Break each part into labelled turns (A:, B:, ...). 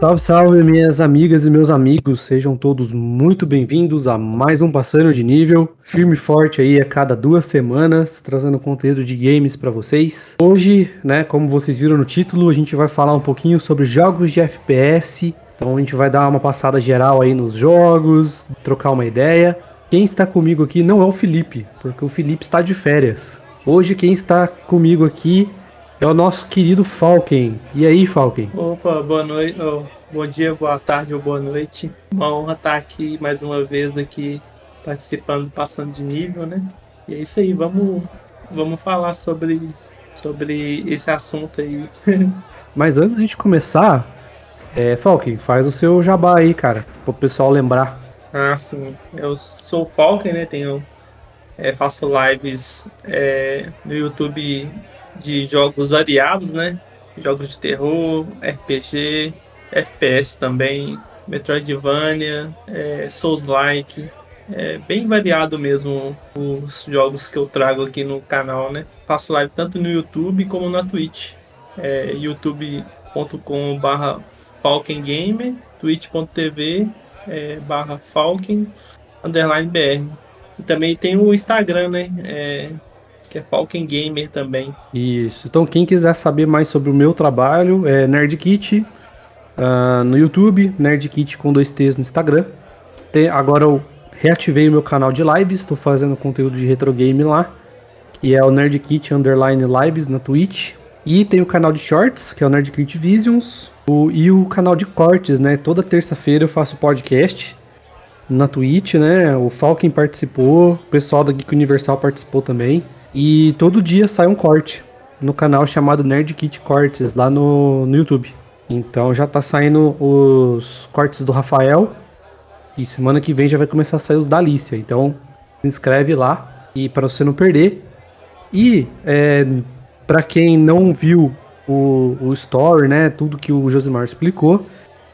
A: Salve, salve, minhas amigas e meus amigos, sejam todos muito bem-vindos a mais um Passando de Nível, firme e forte aí a cada duas semanas, trazendo conteúdo de games para vocês. Hoje, né, como vocês viram no título, a gente vai falar um pouquinho sobre jogos de FPS, então a gente vai dar uma passada geral aí nos jogos, trocar uma ideia. Quem está comigo aqui não é o Felipe, porque o Felipe está de férias. Hoje quem está comigo aqui é o nosso querido Falken. E aí, Falken?
B: Opa, boa noite, oh, bom dia, boa tarde ou boa noite. Uma honra estar aqui mais uma vez aqui participando, passando de nível, né? E é isso aí, vamos, vamos falar sobre, sobre esse assunto aí.
A: Mas antes de a gente começar, é, Falken, faz o seu jabá aí, cara, para o pessoal lembrar.
B: Ah, sim. Eu sou o Falken, né? Tenho, é, faço lives é, no YouTube de jogos variados, né? Jogos de terror, RPG, FPS também, Metroidvania, é, Souls-like. É bem variado mesmo os jogos que eu trago aqui no canal, né? Faço live tanto no YouTube como na Twitch. É, youtube.com barra falkengamer, twitch.tv é, barra falken underline br. E também tem o Instagram, né? É, que é Falcon Gamer também.
A: Isso. Então, quem quiser saber mais sobre o meu trabalho é NerdKit uh, no YouTube, NerdKit com dois T's no Instagram. Tem, agora eu reativei o meu canal de lives, estou fazendo conteúdo de retro game lá, que é o NerdKit Underline Lives na Twitch. E tem o canal de shorts, que é o NerdKit Visions, o, e o canal de cortes, né? Toda terça-feira eu faço podcast na Twitch, né? O Falcon participou, o pessoal da Geek Universal participou também. E todo dia sai um corte no canal chamado Nerd Kit Cortes lá no, no YouTube. Então já tá saindo os cortes do Rafael. E semana que vem já vai começar a sair os da Alicia. Então se inscreve lá e para você não perder. E é, para quem não viu o, o story, né, tudo que o Josimar explicou,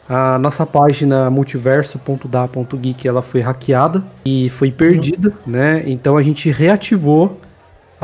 A: a nossa página multiverso.da.geek ela foi hackeada e foi perdida, né? Então a gente reativou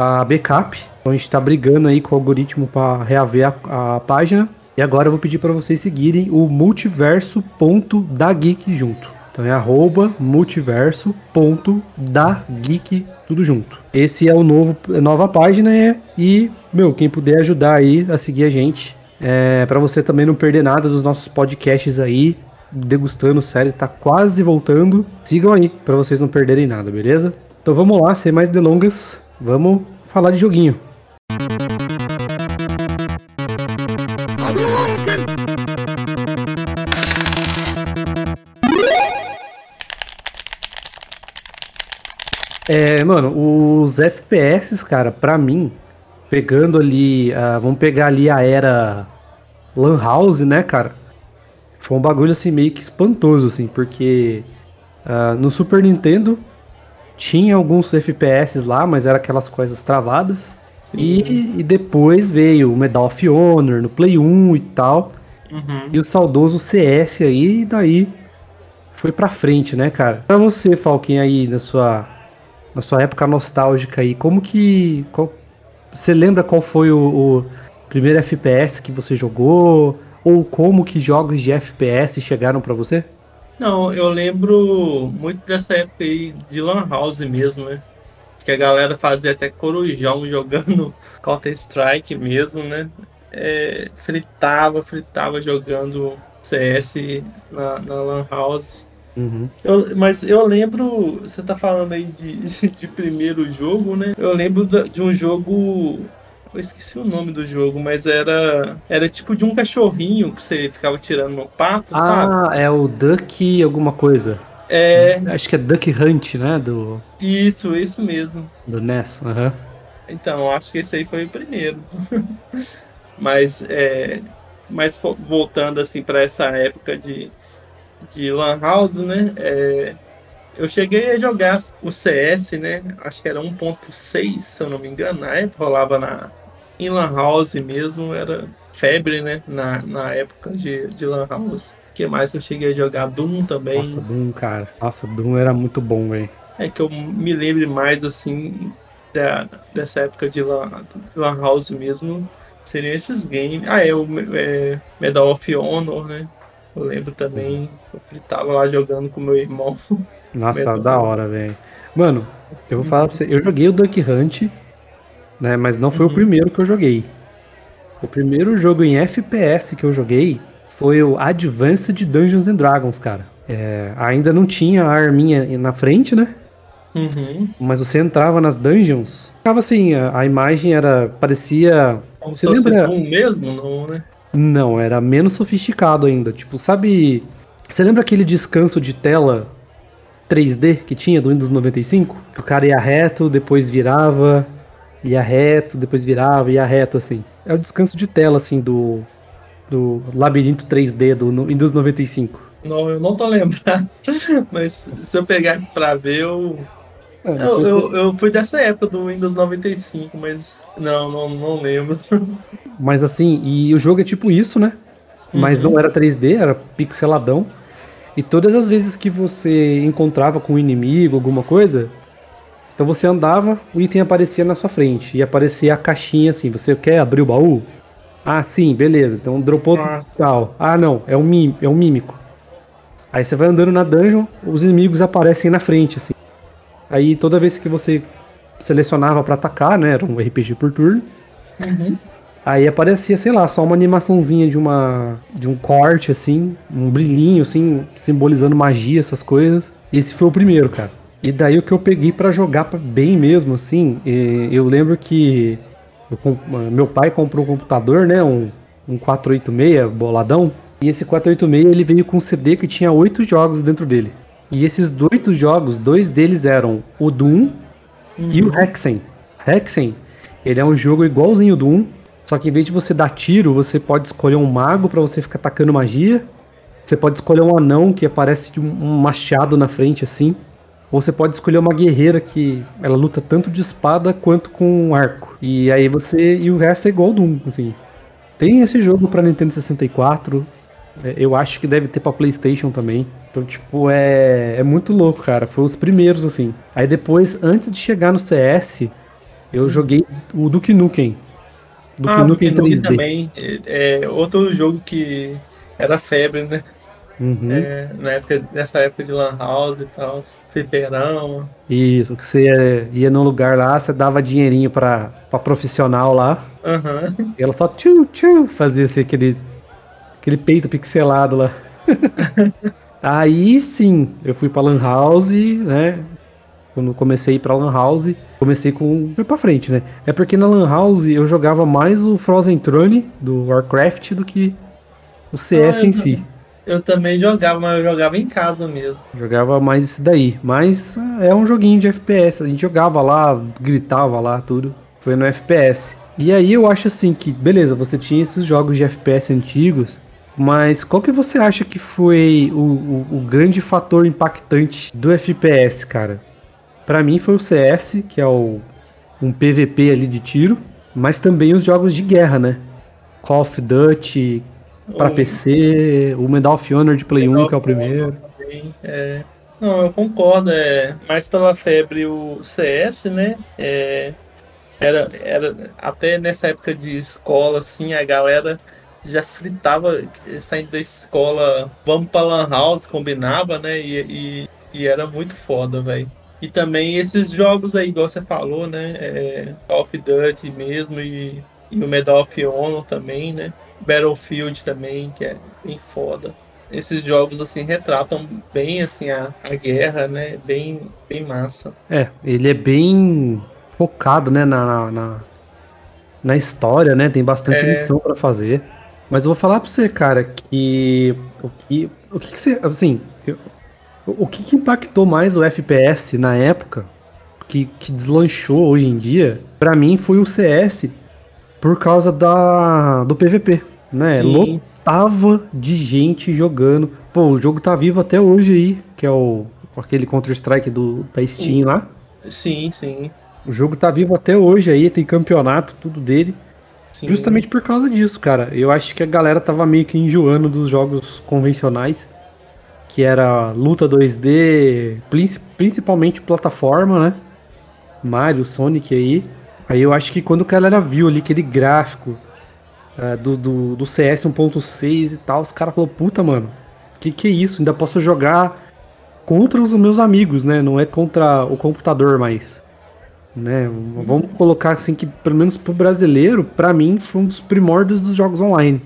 A: a backup. Então a gente está brigando aí com o algoritmo para reaver a, a, página. E agora eu vou pedir para vocês seguirem o multiverso.dageek junto. Então é arroba multiverso.dageek tudo junto. Esse é o novo nova página é, e, meu, quem puder ajudar aí a seguir a gente, é, para você também não perder nada dos nossos podcasts aí, degustando série, tá quase voltando. Sigam aí para vocês não perderem nada, beleza? Então vamos lá, sem mais delongas, Vamos falar de joguinho. É, mano, os FPS, cara, pra mim, pegando ali, uh, vamos pegar ali a era Lan House, né, cara? Foi um bagulho assim meio que espantoso, assim, porque uh, no Super Nintendo tinha alguns FPS lá, mas era aquelas coisas travadas. E, e, depois veio o Medal of Honor no Play 1 e tal. Uhum. E o saudoso CS aí, e daí foi pra frente, né, cara? Pra você, Falquinha, aí, na sua, na sua época nostálgica aí, como que. Qual, você lembra qual foi o, o primeiro FPS que você jogou? Ou como que jogos de FPS chegaram para você?
B: Não, eu lembro muito dessa época aí de Lan House mesmo, né? Que a galera fazia até corujão jogando Counter-Strike mesmo, né? É, fritava, fritava jogando CS na, na Lan House. Uhum. Eu, mas eu lembro, você tá falando aí de, de primeiro jogo, né? Eu lembro de um jogo eu esqueci o nome do jogo, mas era era tipo de um cachorrinho que você ficava tirando no pato,
A: ah,
B: sabe?
A: Ah, é o Duck alguma coisa.
B: É.
A: Acho que é Duck Hunt, né? Do...
B: Isso, isso mesmo.
A: Do NES, aham. Uhum.
B: Então, acho que esse aí foi o primeiro. mas, é, mas voltando assim para essa época de, de Lan House, né? É, eu cheguei a jogar o CS, né? Acho que era 1.6, se eu não me engano. Na época rolava na, em Lan House mesmo, era febre, né? Na, na época de, de Lan House. O que mais eu cheguei a jogar? Doom também.
A: Nossa, Doom, cara. Nossa, Doom era muito bom, velho.
B: É que eu me lembre mais, assim, da, dessa época de Lan, de Lan House mesmo. Seriam esses games. Ah, é o é, Medal of Honor, né? Eu lembro também, eu tava lá jogando com meu irmão.
A: Nossa, da hora, velho. Mano, eu vou falar pra você, eu joguei o Duck Hunt, né? Mas não foi uhum. o primeiro que eu joguei. O primeiro jogo em FPS que eu joguei foi o Advanced Dungeons and Dragons, cara. É, ainda não tinha a arminha na frente, né?
B: Uhum.
A: Mas você entrava nas dungeons, ficava assim, a, a imagem era. parecia.
B: Como você lembra? Um mesmo, não, né?
A: Não, era menos sofisticado ainda. Tipo, sabe. Você lembra aquele descanso de tela 3D que tinha do Windows 95? Que o cara ia reto, depois virava, ia reto, depois virava, ia reto, assim. É o descanso de tela, assim, do, do labirinto 3D do Windows 95.
B: Não, eu não tô lembrando. Mas se eu pegar pra ver, eu. É, eu, eu, eu, fui dessa época do Windows 95, mas não, não, não lembro.
A: Mas assim, e o jogo é tipo isso, né? Mas uhum. não era 3D, era pixeladão. E todas as vezes que você encontrava com um inimigo, alguma coisa, então você andava, o item aparecia na sua frente. E aparecia a caixinha assim, você quer abrir o baú? Ah, sim, beleza. Então dropou ah. tal. Ah, não, é um, mim, é um mímico. Aí você vai andando na dungeon, os inimigos aparecem na frente, assim. Aí toda vez que você selecionava para atacar, né? Era um RPG por turno.
B: Uhum.
A: Aí aparecia, sei lá, só uma animaçãozinha de uma de um corte assim, um brilhinho assim, simbolizando magia, essas coisas. E esse foi o primeiro, cara. E daí o que eu peguei para jogar bem mesmo assim, eu lembro que eu, meu pai comprou um computador, né, um, um 486 boladão, e esse 486 ele veio com um CD que tinha oito jogos dentro dele. E esses oito jogos, dois deles eram o Doom uhum. e o uhum. Hexen. Hexen, ele é um jogo igualzinho do Doom, só que em vez de você dar tiro, você pode escolher um mago para você ficar atacando magia. Você pode escolher um anão que aparece de um machado na frente assim. Ou você pode escolher uma guerreira que ela luta tanto de espada quanto com um arco. E aí você. E o resto é igual Doom, assim. Tem esse jogo para Nintendo 64. É, eu acho que deve ter pra PlayStation também. Então, tipo, é, é muito louco, cara. Foi os primeiros, assim. Aí depois, antes de chegar no CS, eu joguei o Duke Nukem
B: do ah, que no 3D. também. É, é, outro jogo que era febre, né?
A: Uhum.
B: É, na época, nessa época de Lan House e tal, fliperão.
A: Isso, que você ia, ia num lugar lá, você dava dinheirinho pra, pra profissional lá.
B: Uhum.
A: E ela só tchu, tchu, fazia assim, aquele, aquele peito pixelado lá. Aí sim, eu fui pra Lan House, né? Quando comecei a ir pra Lan House, comecei com. Fui pra frente, né? É porque na Lan House eu jogava mais o Frozen Throne do Warcraft do que o CS ah, em si.
B: Eu também jogava, mas eu jogava em casa mesmo.
A: Jogava mais isso daí. Mas é um joguinho de FPS. A gente jogava lá, gritava lá, tudo. Foi no FPS. E aí eu acho assim que, beleza, você tinha esses jogos de FPS antigos, mas qual que você acha que foi o, o, o grande fator impactante do FPS, cara? Para mim foi o CS, que é o, um PVP ali de tiro, mas também os jogos de guerra, né? Call of Duty para PC, o Medal of Honor de Play Medal 1, que é o primeiro.
B: Também, é... Não, eu concordo, é mais pela febre o CS, né? É, era, era até nessa época de escola, assim, a galera já fritava saindo da escola, vamos pra Lan House, combinava, né? E, e, e era muito foda, velho. E também esses jogos aí, igual você falou, né? É, Call of Duty mesmo e, e o Medal of Honor também, né? Battlefield também, que é bem foda. Esses jogos, assim, retratam bem, assim, a, a guerra, né? Bem, bem massa.
A: É, ele é bem focado, né, na, na, na história, né? Tem bastante é... missão para fazer. Mas eu vou falar pra você, cara, que o que, o que, que você, assim, eu, o que, que impactou mais o FPS na época, que, que deslanchou hoje em dia, para mim foi o CS por causa da do PVP, né? Sim. Lotava de gente jogando. Pô, o jogo tá vivo até hoje aí, que é o aquele Counter-Strike do da Steam lá.
B: Sim, sim.
A: O jogo tá vivo até hoje aí, tem campeonato, tudo dele. Sim. Justamente por causa disso, cara. Eu acho que a galera tava meio que enjoando dos jogos convencionais que era luta 2D, principalmente plataforma, né? Mario, Sonic aí. Aí eu acho que quando o cara viu ali aquele gráfico uh, do, do, do CS 1.6 e tal, os caras falaram, puta, mano, que que é isso? Ainda posso jogar contra os meus amigos, né? Não é contra o computador mais. Né? Vamos colocar assim que, pelo menos pro brasileiro, para mim foi um dos primórdios dos jogos online.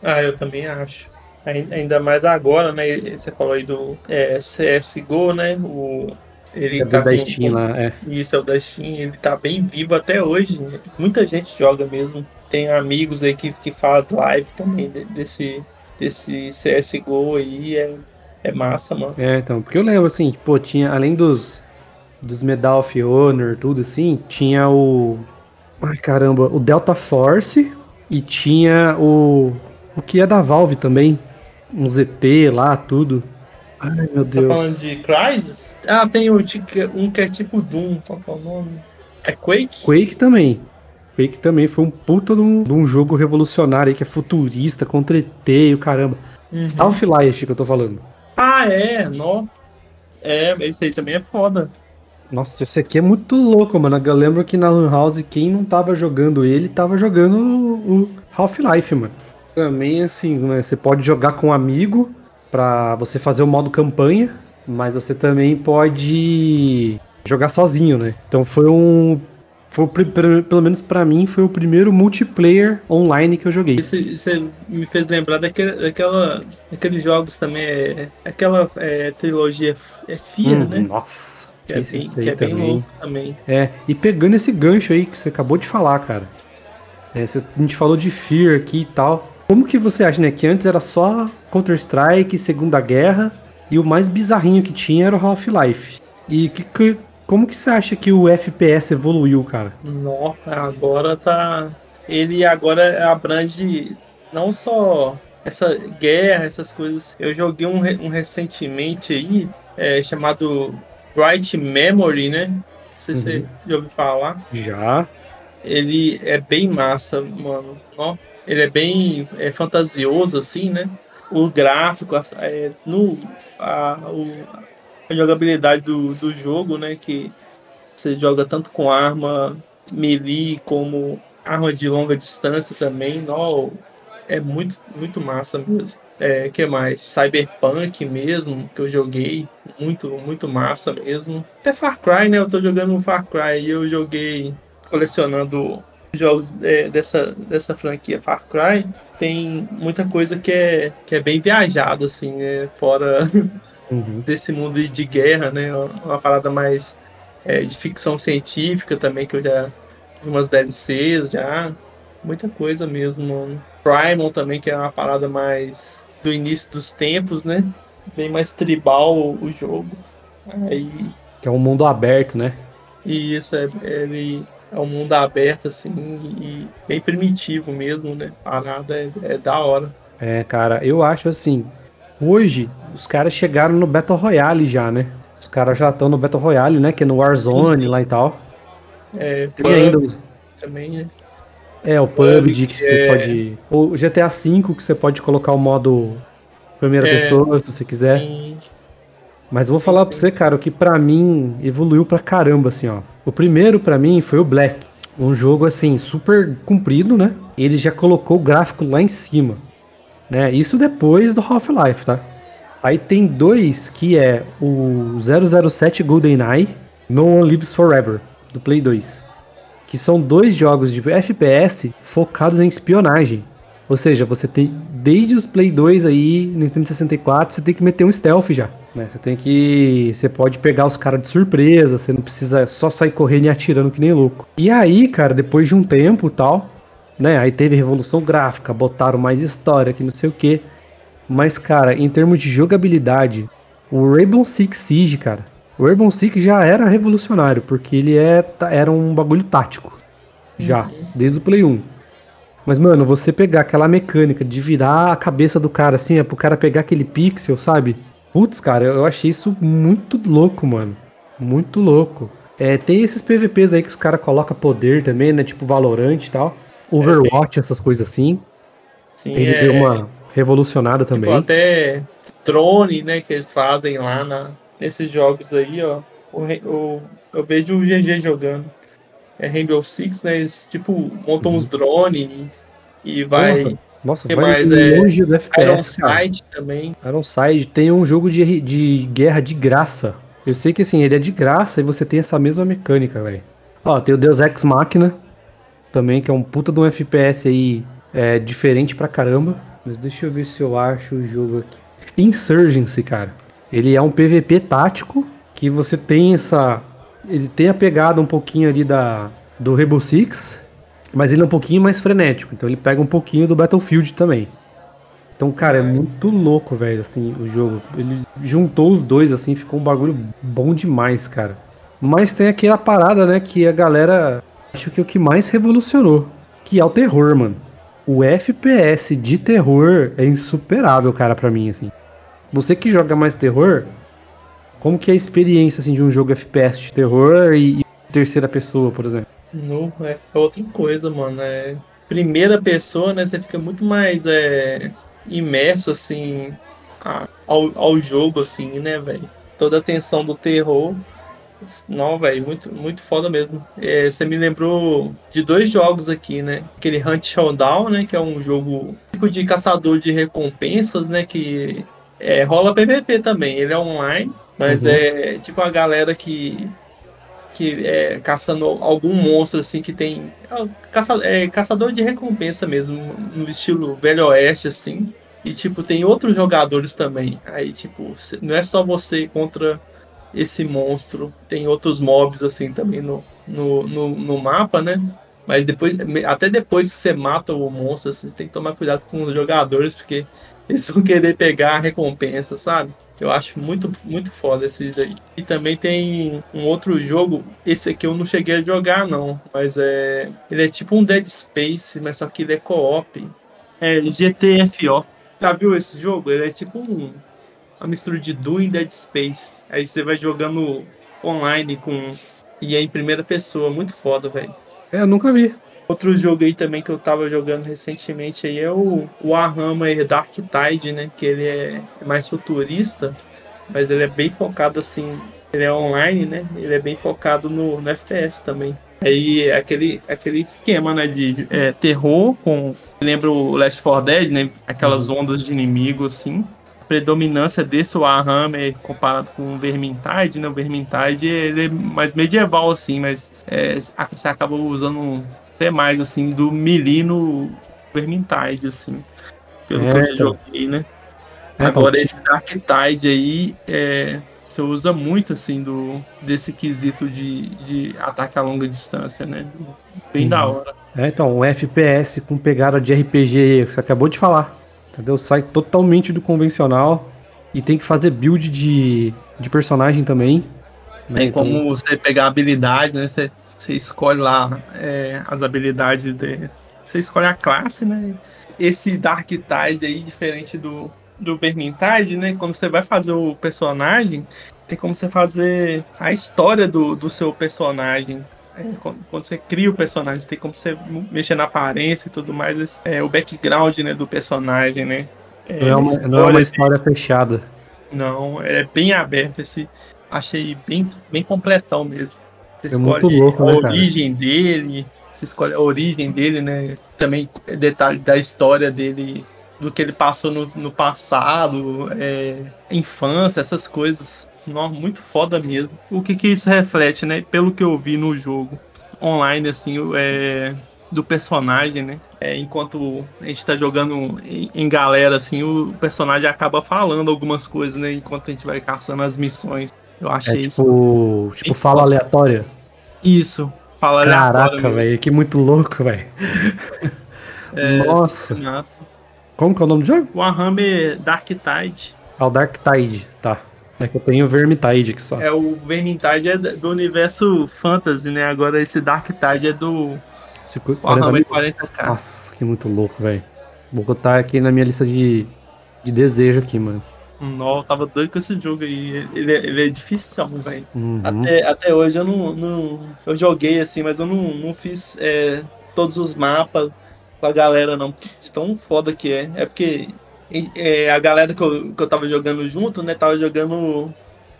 B: Ah, eu também acho. Ainda mais agora, né? Você falou aí do é, CSGO, né? O,
A: ele é tá da Steam lá, é.
B: Isso, é o da Steam. Ele tá bem vivo até hoje. Né? Muita gente joga mesmo. Tem amigos aí que, que faz live também desse, desse CSGO aí. É, é massa, mano.
A: É, então, porque eu lembro assim, pô, tinha, além dos, dos Medal of Honor, tudo assim, tinha o. Ai caramba, o Delta Force e tinha o. O que é da Valve também. Um ZT lá, tudo. Ai meu Deus.
B: Tá falando de Crysis? Ah, tem um que é tipo Doom, qual que é o nome? É Quake?
A: Quake também. Quake também foi um puta de um, de um jogo revolucionário aí, que é futurista, contra ET e o caramba. Uhum. Half-Life que eu tô falando.
B: Ah, é, não. É, esse aí também é foda.
A: Nossa, esse aqui é muito louco, mano. Eu lembro que na Lan House, quem não tava jogando ele, tava jogando o Half-Life, mano. Também, assim, né, você pode jogar com um amigo para você fazer o modo campanha, mas você também pode jogar sozinho, né? Então foi um foi, pelo menos para mim, foi o primeiro multiplayer online que eu joguei.
B: Isso, isso me fez lembrar daquele, daquela, daqueles jogos também, é, aquela é, trilogia é FIA, hum, né?
A: Nossa,
B: que é, bem, que é bem louco também.
A: É, e pegando esse gancho aí que você acabou de falar, cara. É, você, a gente falou de Fear aqui e tal. Como que você acha, né? Que antes era só Counter-Strike, Segunda Guerra, e o mais bizarrinho que tinha era o Half-Life. E que, que, como que você acha que o FPS evoluiu, cara?
B: Nossa, agora tá. Ele agora abrange não só essa guerra, essas coisas. Eu joguei um, um recentemente aí, é, chamado Bright Memory, né? Não sei se uhum. você já ouviu falar.
A: Já.
B: Ele é bem massa, mano. Ó, ele é bem é, fantasioso, assim, né? O gráfico, é, no, a, o, a jogabilidade do, do jogo, né? Que você joga tanto com arma melee como arma de longa distância também. Não, é muito, muito massa mesmo. É, que mais? Cyberpunk mesmo, que eu joguei. Muito, muito massa mesmo. Até Far Cry, né? Eu tô jogando Far Cry e eu joguei colecionando jogos é, dessa, dessa franquia Far Cry. Tem muita coisa que é, que é bem viajada, assim, né? Fora uhum. desse mundo de guerra, né? Uma parada mais é, de ficção científica também, que eu já vi umas DLCs já. Muita coisa mesmo, mano. Primal também, que é uma parada mais do início dos tempos, né? Bem mais tribal o jogo. Aí.
A: Que é um mundo aberto, né?
B: E isso, é, ele é um mundo aberto, assim, e bem primitivo mesmo, né? A parada é, é da hora.
A: É, cara, eu acho assim, Hoje, os caras chegaram no Battle Royale já, né? Os caras já estão no Battle Royale, né? Que é no Warzone lá e tal.
B: É, tem ainda. Também, né?
A: É, o PUBG que, que você é... pode. O GTA V que você pode colocar o modo primeira é... pessoa, se você quiser. Sim. Mas vou sim, falar sim. pra você, cara, que pra mim evoluiu pra caramba, assim, ó. O primeiro pra mim foi o Black. Um jogo, assim, super comprido, né? Ele já colocou o gráfico lá em cima. Né? Isso depois do Half-Life, tá? Aí tem dois que é o 007 GoldenEye No One Lives Forever, do Play 2. Que são dois jogos de FPS focados em espionagem. Ou seja, você tem desde os Play 2 aí, Nintendo 64, você tem que meter um stealth já. Né? Você tem que. Você pode pegar os caras de surpresa, você não precisa só sair correndo e atirando que nem louco. E aí, cara, depois de um tempo tal, né? Aí teve revolução gráfica, botaram mais história, que não sei o que. Mas, cara, em termos de jogabilidade, o Rainbow Six Siege, cara, o Rainbow Six já era revolucionário, porque ele é, era um bagulho tático. Já, uhum. desde o Play 1. Mas, mano, você pegar aquela mecânica de virar a cabeça do cara assim, é pro cara pegar aquele pixel, sabe? Putz, cara, eu achei isso muito louco, mano. Muito louco. É, tem esses PVPs aí que os caras colocam poder também, né? Tipo Valorant e tal. Overwatch, é, essas coisas assim. Sim, ele é... deu uma revolucionada tipo, também.
B: Até drone, né, que eles fazem lá na, nesses jogos aí, ó. O, o, eu vejo o GG jogando. É Rainbow Six, né? Eles, tipo, montam uhum. uns drones e, e vai.
A: Nossa,
B: Que
A: vai
B: mais? É,
A: longe do FPS, cara.
B: Ironside também.
A: Ironside tem um jogo de, de guerra de graça. Eu sei que assim, ele é de graça e você tem essa mesma mecânica, velho. Ó, tem o Deus Ex Machina também, que é um puta de um FPS aí é, diferente pra caramba. Mas deixa eu ver se eu acho o jogo aqui. Insurgency, cara. Ele é um PVP tático que você tem essa. Ele tem a pegada um pouquinho ali da do Rainbow Six, mas ele é um pouquinho mais frenético. Então ele pega um pouquinho do Battlefield também. Então, cara, é muito louco, velho, assim, o jogo. Ele juntou os dois, assim, ficou um bagulho bom demais, cara. Mas tem aquela parada, né, que a galera acho que é o que mais revolucionou, que é o terror, mano. O FPS de terror é insuperável, cara, pra mim, assim. Você que joga mais terror, como que é a experiência, assim, de um jogo FPS de terror e, e terceira pessoa, por exemplo?
B: No, é outra coisa, mano. É primeira pessoa, né? Você fica muito mais é, imerso, assim, ao, ao jogo, assim, né, velho? Toda a tensão do terror. Não, velho, muito, muito foda mesmo. É, você me lembrou de dois jogos aqui, né? Aquele Hunt Showdown, né? Que é um jogo tipo de caçador de recompensas, né? Que é, rola PVP também. Ele é online, mas
A: Uhum.
B: é tipo a galera que que é caçando algum monstro assim que tem é, caça, é, caçador de recompensa mesmo no estilo velho oeste assim. E tipo tem outros jogadores também. Aí tipo não é só você contra esse monstro. Tem outros mobs assim também no, no, no, no mapa né? Mas depois até depois que você mata o monstro assim, você tem que tomar cuidado com os jogadores porque eles vão querer pegar a recompensa sabe eu acho muito, muito foda esse daí. E também tem um outro jogo, esse aqui eu não cheguei a jogar não, mas é. Ele é tipo um Dead Space, mas só que ele é co-op. É GTFO. Já viu esse jogo? Ele é tipo um, uma mistura de Doom e Dead Space. Aí você vai jogando online com. E é em primeira pessoa, muito foda, velho.
A: É, eu nunca vi.
B: Outro jogo aí também que eu tava jogando recentemente aí é o Warhammer Dark Tide, né? Que ele é mais futurista, mas ele é bem focado assim. Ele é online, né? Ele é bem focado no, no FPS também. Aí é aquele, aquele esquema, né? De é, terror com. Lembra o Last 4 Dead, né? Aquelas ondas de inimigo, assim. A predominância desse Warhammer comparado com o Vermintide, né? O Vermintide ele é mais medieval, assim, mas é, você acaba usando até mais assim do melee no Vermintide, assim. Pelo
A: É,
B: que eu
A: então.
B: joguei, né?
A: É,
B: Agora
A: então,
B: esse Dark Tide aí é, você usa muito assim do desse quesito de, de ataque a longa distância, né? Bem
A: Uhum.
B: da hora.
A: É, então, um FPS com pegada de RPG, que você acabou de falar. Entendeu? Sai totalmente do convencional. E tem que fazer build de, de personagem também. né?
B: Tem
A: Então,
B: como você pegar habilidade, né? Você, você escolhe lá é, as habilidades de. Você escolhe a classe, né? Esse Dark Tide aí, diferente do, do Vermintide, né? Quando você vai fazer o personagem, tem como você fazer a história do, do seu personagem. É, quando, quando você cria o personagem, tem como você mexer na aparência e tudo mais. É, o background né, do personagem, né? É,
A: Não é, uma, não é uma
B: história
A: história fechada.
B: não, é bem aberto esse. Achei bem, bem completão mesmo. Você
A: É louco, né,
B: a
A: cara?
B: origem dele, você escolhe a origem dele, né? Também detalhe da história dele, do que ele passou no, no passado, é, infância, essas coisas. Não, muito foda mesmo. O que que isso reflete, né? Pelo que eu vi no jogo online, assim, é, do personagem, né? É, enquanto a gente tá jogando em, em galera, assim, o personagem acaba falando algumas coisas, né? Enquanto a gente vai caçando as missões. Eu
A: É
B: achei isso.
A: tipo, tipo fala aleatória.
B: Isso. Fala aleatório
A: Caraca, velho, que muito louco, velho.
B: É,
A: Nossa.
B: Massa.
A: Como que é o nome do jogo?
B: Warhammer Dark Tide.
A: Ah, o Dark Tide, tá. É que eu tenho o Vermintide aqui só.
B: É o Vermintide é do universo fantasy, né? Agora esse Dark Tide é do
A: Cinco- 40
B: Warhammer
A: mil.
B: 40k.
A: Nossa, que muito louco, velho. Vou botar aqui na minha lista de, de desejo aqui, mano.
B: Não, eu tava doido com esse jogo aí. Ele, é- ele é difícil, velho.
A: Uhum.
B: Até, até hoje eu não, não. Eu joguei assim, mas eu não, não fiz é, todos os mapas com a galera, não. De tão foda que é. É porque é, a galera que eu, que eu tava jogando junto, né? Tava jogando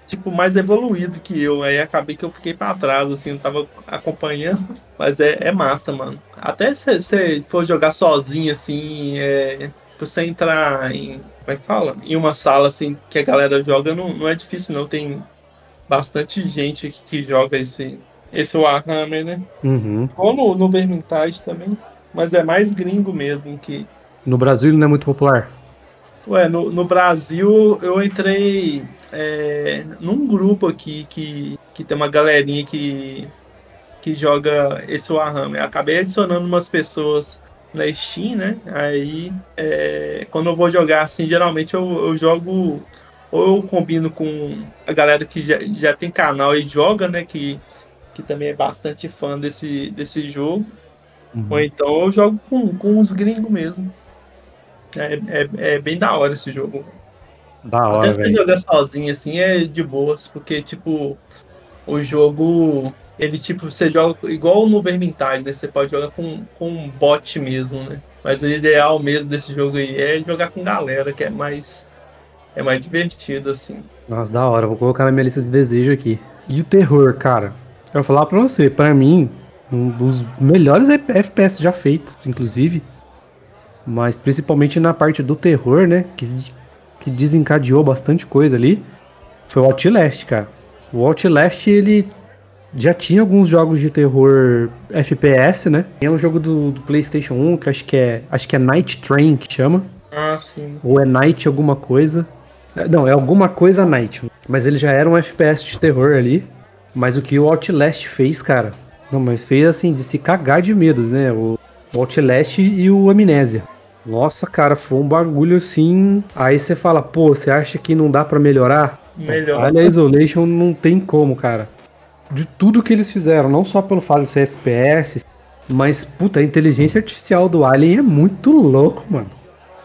B: tipo, mais evoluído que eu. Aí acabei que eu fiquei pra trás, assim, não tava acompanhando. Mas é, é massa, mano. Até se você for jogar sozinho, assim, é. Pra você entrar em. Como é que fala? Em uma sala, assim, que a galera joga, não, não é difícil, não. Tem bastante gente que joga esse, esse Warhammer, né?
A: Uhum.
B: Ou no, no Vermintide também. Mas é mais gringo mesmo que.
A: No Brasil ele não é muito popular.
B: Ué, no, no Brasil eu entrei é, num grupo aqui que, que tem uma galerinha que, que joga esse Warhammer. Acabei adicionando umas pessoas na Steam, né? Aí é, quando eu vou jogar assim, geralmente eu, eu jogo ou eu combino com a galera que já, já tem canal e joga, né? Que, que também é bastante fã desse, desse jogo. Uhum. Ou então eu jogo com, com os gringos mesmo. É, é, é, bem da hora esse jogo.
A: Da hora,
B: Até você jogar sozinho assim é de boas, porque tipo, o jogo. Ele tipo, você joga igual no Vermintide, né? Você pode jogar com, com um bot mesmo, né? Mas o ideal mesmo desse jogo aí é jogar com galera, que é mais. É mais divertido, assim.
A: Nossa, da hora, vou colocar na minha lista de desejo aqui. E o terror, cara? Eu vou falar pra você, pra mim, um dos melhores FPS já feitos, inclusive. Mas principalmente na parte do terror, né? Que, que desencadeou bastante coisa ali. Foi o Outlast, cara. O Outlast, ele já tinha alguns jogos de terror FPS, né? Tem um jogo do, do, PlayStation 1 que acho que é acho que é Night Train que chama.
B: Ah, sim.
A: Ou é Night alguma coisa. Não, é alguma coisa Night. Mas ele já era um FPS de terror ali. Mas o que o Outlast fez, cara? Não, mas fez assim de se cagar de medos, né? O Outlast e o Amnésia. Nossa, cara, foi um bagulho assim. Aí você fala, pô, você acha que não dá para melhorar?
B: Melhor.
A: Olha, a Isolation não tem como, cara. De tudo que eles fizeram, não só pelo fato de ser FPS, mas, puta, a inteligência artificial do Alien é muito louco, mano.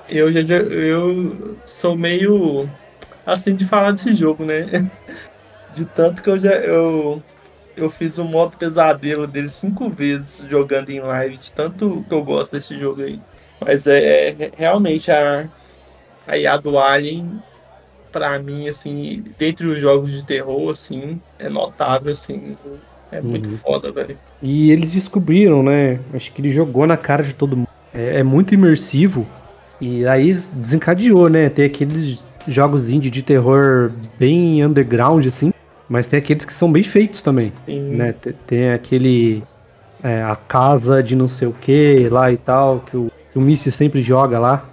B: Eu já, eu sou meio assim de falar desse jogo, né? De tanto que eu já eu, eu fiz o modo pesadelo dele cinco vezes jogando em live, de tanto que eu gosto desse jogo aí. Mas é, é realmente a, a IA do Alien, pra mim, assim, dentre os jogos de terror, assim, é notável, assim. É muito uhum. foda, velho.
A: E eles descobriram, né? Acho que ele jogou na cara de todo mundo. É, é muito imersivo. E aí desencadeou, né? Tem aqueles jogos indie de terror bem underground, assim. Mas tem aqueles que são bem feitos também. Sim. Né? Tem, tem aquele. É, a casa de não sei o que lá e tal, que o que o sempre joga lá.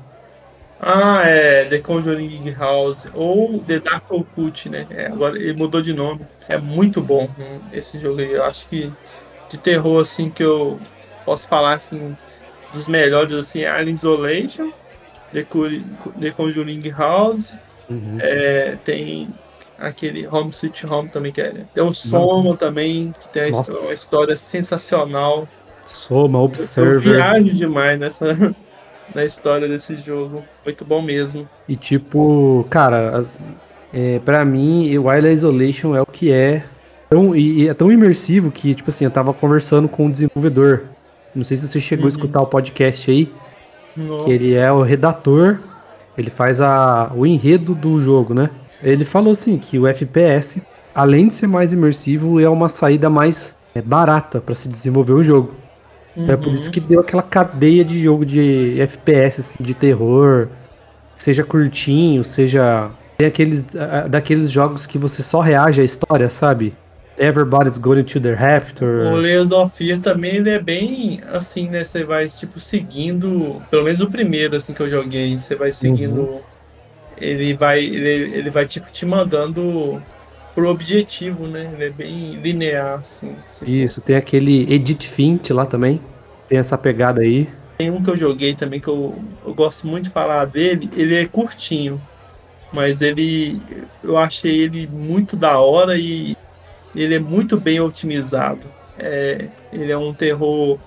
B: Ah, é The Conjuring House ou The Dark Occult, né? É, agora ele mudou de nome. É muito bom hum, esse jogo aí. Eu acho que de terror assim que eu posso falar assim dos melhores assim, Alien Isolation, The, The Conjuring House, uhum. é, tem aquele Home Sweet Home também que é. Tem o Soma também que tem uma história sensacional.
A: Soma, Observer. Eu,
B: viajo demais nessa na história desse jogo. Muito bom mesmo.
A: E tipo, cara, é, para mim, o Wild Isolation é o que é. Tão, e, e, é tão imersivo que, tipo assim, eu tava conversando com o desenvolvedor. Não sei se você chegou uhum. a escutar o podcast aí. Que ele é o redator. Ele faz a, o enredo do jogo, né? Ele falou assim que o FPS, além de ser mais imersivo, é uma saída mais é, barata para se desenvolver o jogo. Uhum. Então é por isso que deu aquela cadeia de jogo de FPS, assim, de terror. Seja curtinho, seja. Tem aqueles. Daqueles jogos que você só reage à história, sabe? Everybody's going to the Raptor.
B: O Layers of Fear também ele é bem assim, né? Você vai, tipo, seguindo. Pelo menos o primeiro, assim, que eu joguei. Você vai seguindo. Uhum. Ele vai. Ele, ele vai, tipo, te mandando por objetivo, né? Ele é bem linear, assim.
A: Isso, for. tem aquele Edit Fint lá também. Tem essa pegada aí.
B: Tem um que eu joguei também que eu, eu gosto muito de falar dele. Ele é curtinho, mas ele eu achei ele muito da hora e ele é muito bem otimizado. É, ele é um terror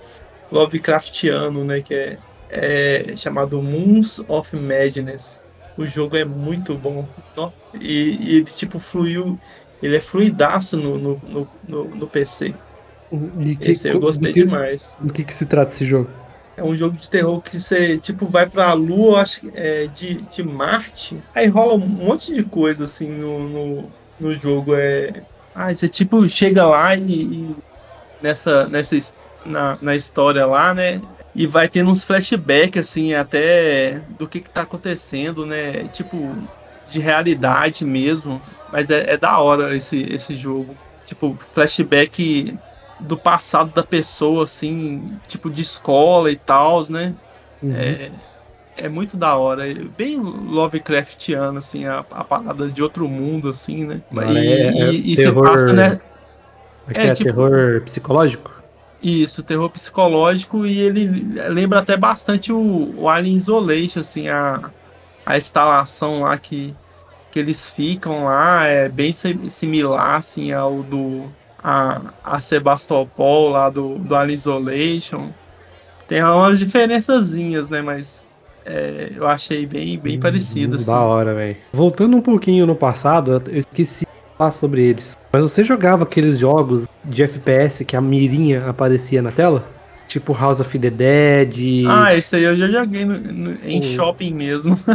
B: Lovecraftiano, né? Que é, é chamado Moons of Madness. O jogo é muito bom. E, e ele, tipo, fluiu. Ele é fluidaço no, no, no, no, no PC.
A: E que, esse eu gostei que, demais. Do que, que se trata esse jogo?
B: É um jogo de terror que você, tipo, vai pra Lua, acho que é de, de Marte. Aí rola um monte de coisa, assim, no, no, no jogo. É. Ah, você tipo chega lá e, e nessa, nessa na, na história lá, né? E vai tendo uns flashbacks, assim, até do que, que tá acontecendo, né? Tipo, de realidade mesmo. Mas é, é da hora esse, esse jogo. Tipo, flashback do passado da pessoa, assim, tipo, de escola e tal, né? Uhum. É, é muito da hora. É bem Lovecraftiano, assim, a, a parada de outro mundo, assim, né?
A: e, é, é e, terror... você passa, né? É, é tipo, terror psicológico?
B: Isso, terror psicológico e ele lembra até bastante o, o Alien Isolation, assim, a, a instalação lá que, que eles ficam lá é bem similar, assim, ao do a, a Sebastopol lá do, do Alien Isolation. Tem umas diferençazinhas, né, mas é, eu achei bem, bem hum, parecido, assim.
A: Da hora, velho. Voltando um pouquinho no passado, eu esqueci falar sobre eles. Mas você jogava aqueles jogos de FPS que a mirinha aparecia na tela? Tipo House of the Dead.
B: Ah, esse aí eu já joguei no, no, em shopping mesmo.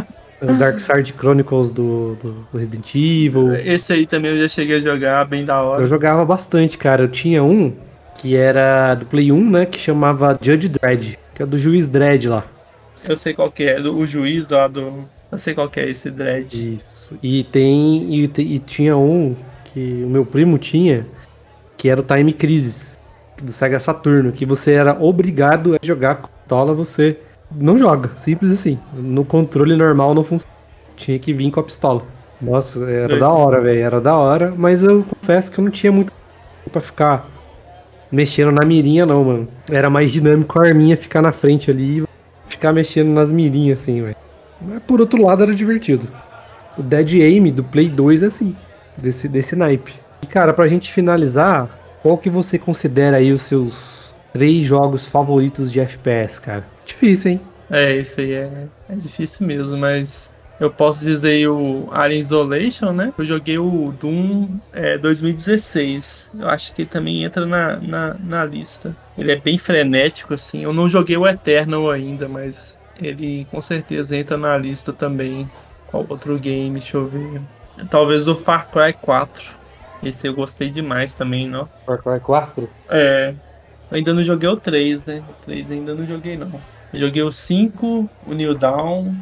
A: Dark Side Chronicles do, do, Resident Evil.
B: Esse aí também eu já cheguei a jogar, bem da hora.
A: Eu jogava bastante, cara. Eu tinha um que era do Play 1, né? Que chamava Judge Dredd, que é do Juiz Dredd lá.
B: Eu sei qual que é, o juiz lá do. Eu sei qual que é esse Dredd.
A: Isso. E tem. E, e tinha um que o meu primo tinha, que era o Time Crisis, do Sega Saturno, que você era obrigado a jogar com pistola, você não joga, simples assim. No controle normal não funciona. Tinha que vir com a pistola. Nossa, era da hora, velho, era da hora, mas eu confesso que eu não tinha muito para ficar mexendo na mirinha não, mano. Era mais dinâmico a arminha ficar na frente ali e ficar mexendo nas mirinhas assim, velho. Mas por outro lado era divertido. O Dead Aim do Play 2 é assim desse, desse naipe. E cara, pra gente finalizar, qual que você considera aí os seus três jogos favoritos de FPS, cara? Difícil, hein?
B: É, isso aí é, é difícil mesmo, mas eu posso dizer o Alien Isolation, né? Eu joguei o Doom é, 2016. Eu acho que ele também entra na, na, na, lista. Ele é bem frenético, assim. Eu não joguei o Eternal ainda, mas ele com certeza entra na lista também. Qual outro game? Deixa eu ver. Talvez o Far Cry 4. Esse eu gostei demais também, não?
A: Far Cry 4?
B: É. Eu ainda não joguei o 3, né? O 3 ainda não joguei, não. Eu joguei o 5, o New Dawn,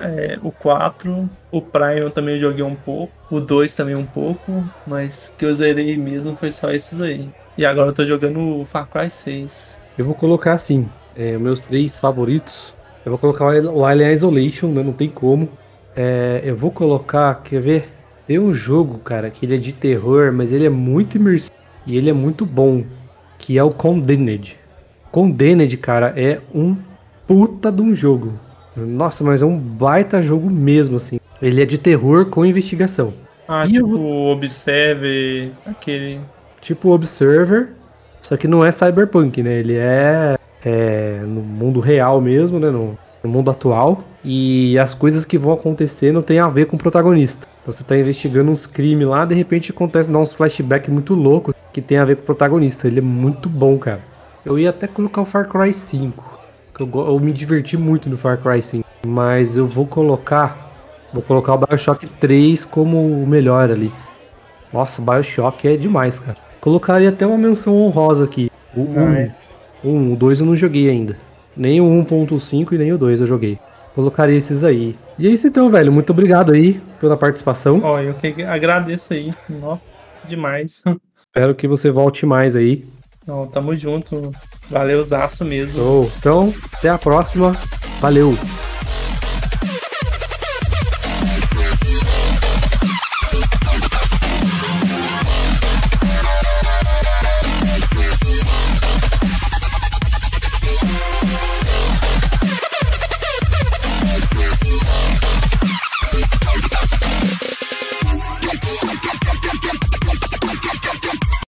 B: é, o 4, o Prime também eu joguei um pouco, o 2 também um pouco, mas que eu zerei mesmo foi só esses aí. E agora eu tô jogando o Far Cry 6.
A: Eu vou colocar assim, é, meus três favoritos. Eu vou colocar o Alien Isolation, né? Não tem como. É, eu vou colocar, quer ver? Tem um jogo, cara, que ele é de terror, mas ele é muito imersivo e ele é muito bom, que é o Condemned. Condemned, cara, é um puta de um jogo. Nossa, mas é um baita jogo mesmo, assim. Ele é de terror com investigação.
B: Ah, e tipo o Observer, aquele.
A: Tipo Observer, só que não é cyberpunk, né? Ele é, é no mundo real mesmo, né? No, no mundo atual. E as coisas que vão acontecer não tem a ver com o protagonista. Então você tá investigando uns crimes lá, de repente acontece dar uns flashbacks muito loucos que tem a ver com o protagonista. Ele é muito bom, cara. Eu ia até colocar o Far Cry 5. Que eu, eu me diverti muito no Far Cry 5. Mas eu vou colocar. Vou colocar o Bioshock 3 como o melhor ali. Nossa, Bioshock é demais, cara. Colocaria até uma menção honrosa aqui. O 1. Um, o 2 eu não joguei ainda. Nem o 1.5 e nem o 2 eu joguei. Colocaria esses aí. E é isso então, velho. Muito obrigado aí pela participação.
B: Ó, eu que agradeço aí. Ó, demais.
A: Espero que você volte mais aí.
B: Não, tamo junto. Valeu, zaço mesmo.
A: Show. Então, até a próxima. Valeu.